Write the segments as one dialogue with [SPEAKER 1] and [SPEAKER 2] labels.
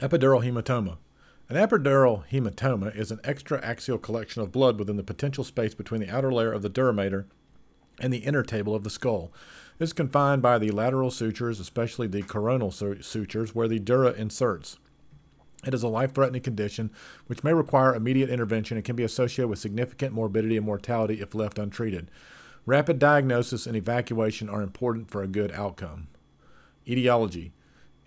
[SPEAKER 1] Epidural hematoma. An epidural hematoma is an extraaxial collection of blood within the potential space between the outer layer of the dura mater and the inner table of the skull. This is confined by the lateral sutures, especially the coronal sutures, where the dura inserts. It is a life threatening condition which may require immediate intervention and can be associated with significant morbidity and mortality if left untreated. Rapid diagnosis and evacuation are important for a good outcome. Etiology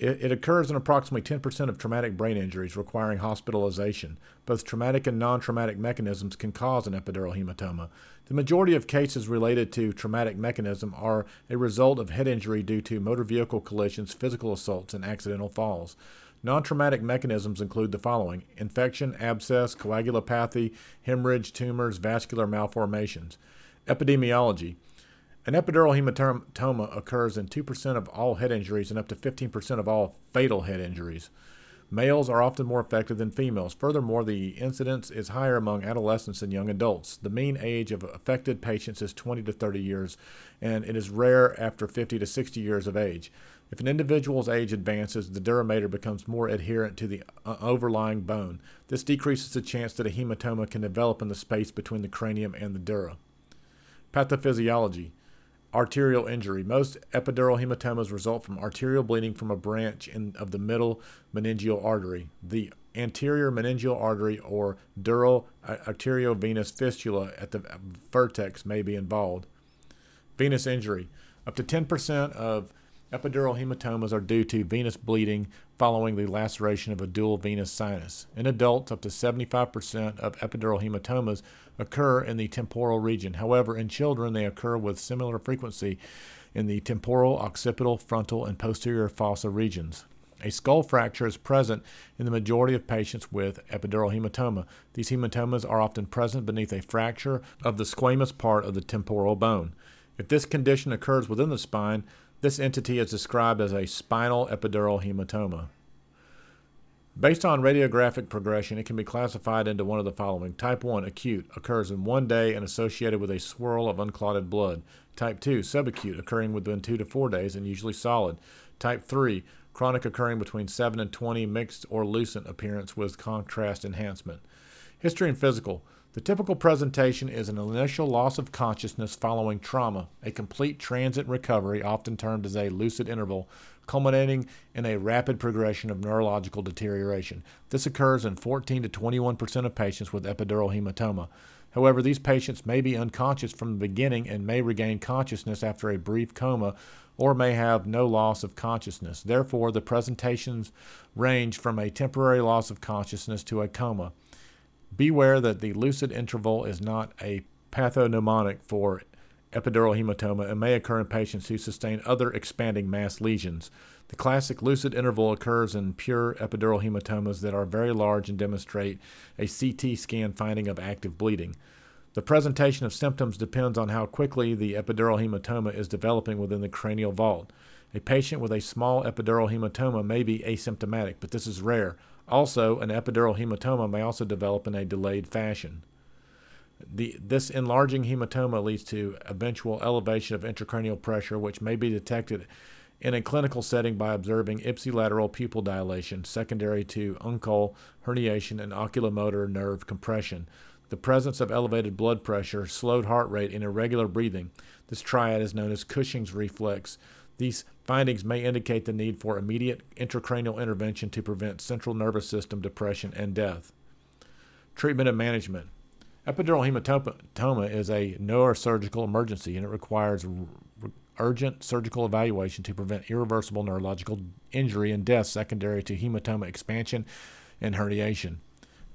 [SPEAKER 1] it, it occurs in approximately 10% of traumatic brain injuries requiring hospitalization. Both traumatic and non traumatic mechanisms can cause an epidural hematoma. The majority of cases related to traumatic mechanism are a result of head injury due to motor vehicle collisions, physical assaults, and accidental falls. Non traumatic mechanisms include the following infection, abscess, coagulopathy, hemorrhage, tumors, vascular malformations. Epidemiology an epidural hematoma occurs in 2% of all head injuries and up to 15% of all fatal head injuries. Males are often more affected than females. Furthermore, the incidence is higher among adolescents and young adults. The mean age of affected patients is 20 to 30 years, and it is rare after 50 to 60 years of age. If an individual's age advances, the dura mater becomes more adherent to the uh, overlying bone. This decreases the chance that a hematoma can develop in the space between the cranium and the dura. Pathophysiology arterial injury. Most epidural hematomas result from arterial bleeding from a branch in, of the middle meningeal artery. The anterior meningeal artery or dural uh, arteriovenous fistula at the vertex may be involved. Venous injury. Up to 10% of epidural hematomas are due to venous bleeding following the laceration of a dural venous sinus. In adults, up to 75% of epidural hematomas occur in the temporal region. However, in children, they occur with similar frequency in the temporal, occipital, frontal, and posterior fossa regions. A skull fracture is present in the majority of patients with epidural hematoma. These hematomas are often present beneath a fracture of the squamous part of the temporal bone. If this condition occurs within the spine, this entity is described as a spinal epidural hematoma. Based on radiographic progression, it can be classified into one of the following. Type 1, acute, occurs in one day and associated with a swirl of unclotted blood. Type 2, subacute, occurring within 2 to 4 days and usually solid. Type 3, chronic, occurring between 7 and 20, mixed or lucent appearance with contrast enhancement. History and physical. The typical presentation is an initial loss of consciousness following trauma, a complete transient recovery, often termed as a lucid interval, culminating in a rapid progression of neurological deterioration. This occurs in 14 to 21 percent of patients with epidural hematoma. However, these patients may be unconscious from the beginning and may regain consciousness after a brief coma or may have no loss of consciousness. Therefore, the presentations range from a temporary loss of consciousness to a coma. Beware that the lucid interval is not a pathognomonic for epidural hematoma and may occur in patients who sustain other expanding mass lesions. The classic lucid interval occurs in pure epidural hematomas that are very large and demonstrate a CT scan finding of active bleeding. The presentation of symptoms depends on how quickly the epidural hematoma is developing within the cranial vault. A patient with a small epidural hematoma may be asymptomatic, but this is rare. Also, an epidural hematoma may also develop in a delayed fashion. The, this enlarging hematoma leads to eventual elevation of intracranial pressure, which may be detected in a clinical setting by observing ipsilateral pupil dilation secondary to uncal herniation and oculomotor nerve compression. The presence of elevated blood pressure, slowed heart rate, and irregular breathing. This triad is known as Cushing's reflex. These findings may indicate the need for immediate intracranial intervention to prevent central nervous system depression and death. Treatment and management. Epidural hematoma is a neurosurgical emergency and it requires urgent surgical evaluation to prevent irreversible neurological injury and death secondary to hematoma expansion and herniation.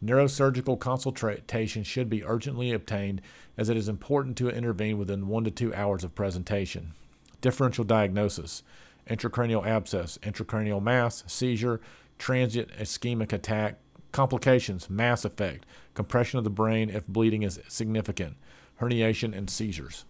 [SPEAKER 1] Neurosurgical consultation should be urgently obtained as it is important to intervene within one to two hours of presentation. Differential diagnosis intracranial abscess, intracranial mass, seizure, transient ischemic attack, complications, mass effect, compression of the brain if bleeding is significant, herniation, and seizures.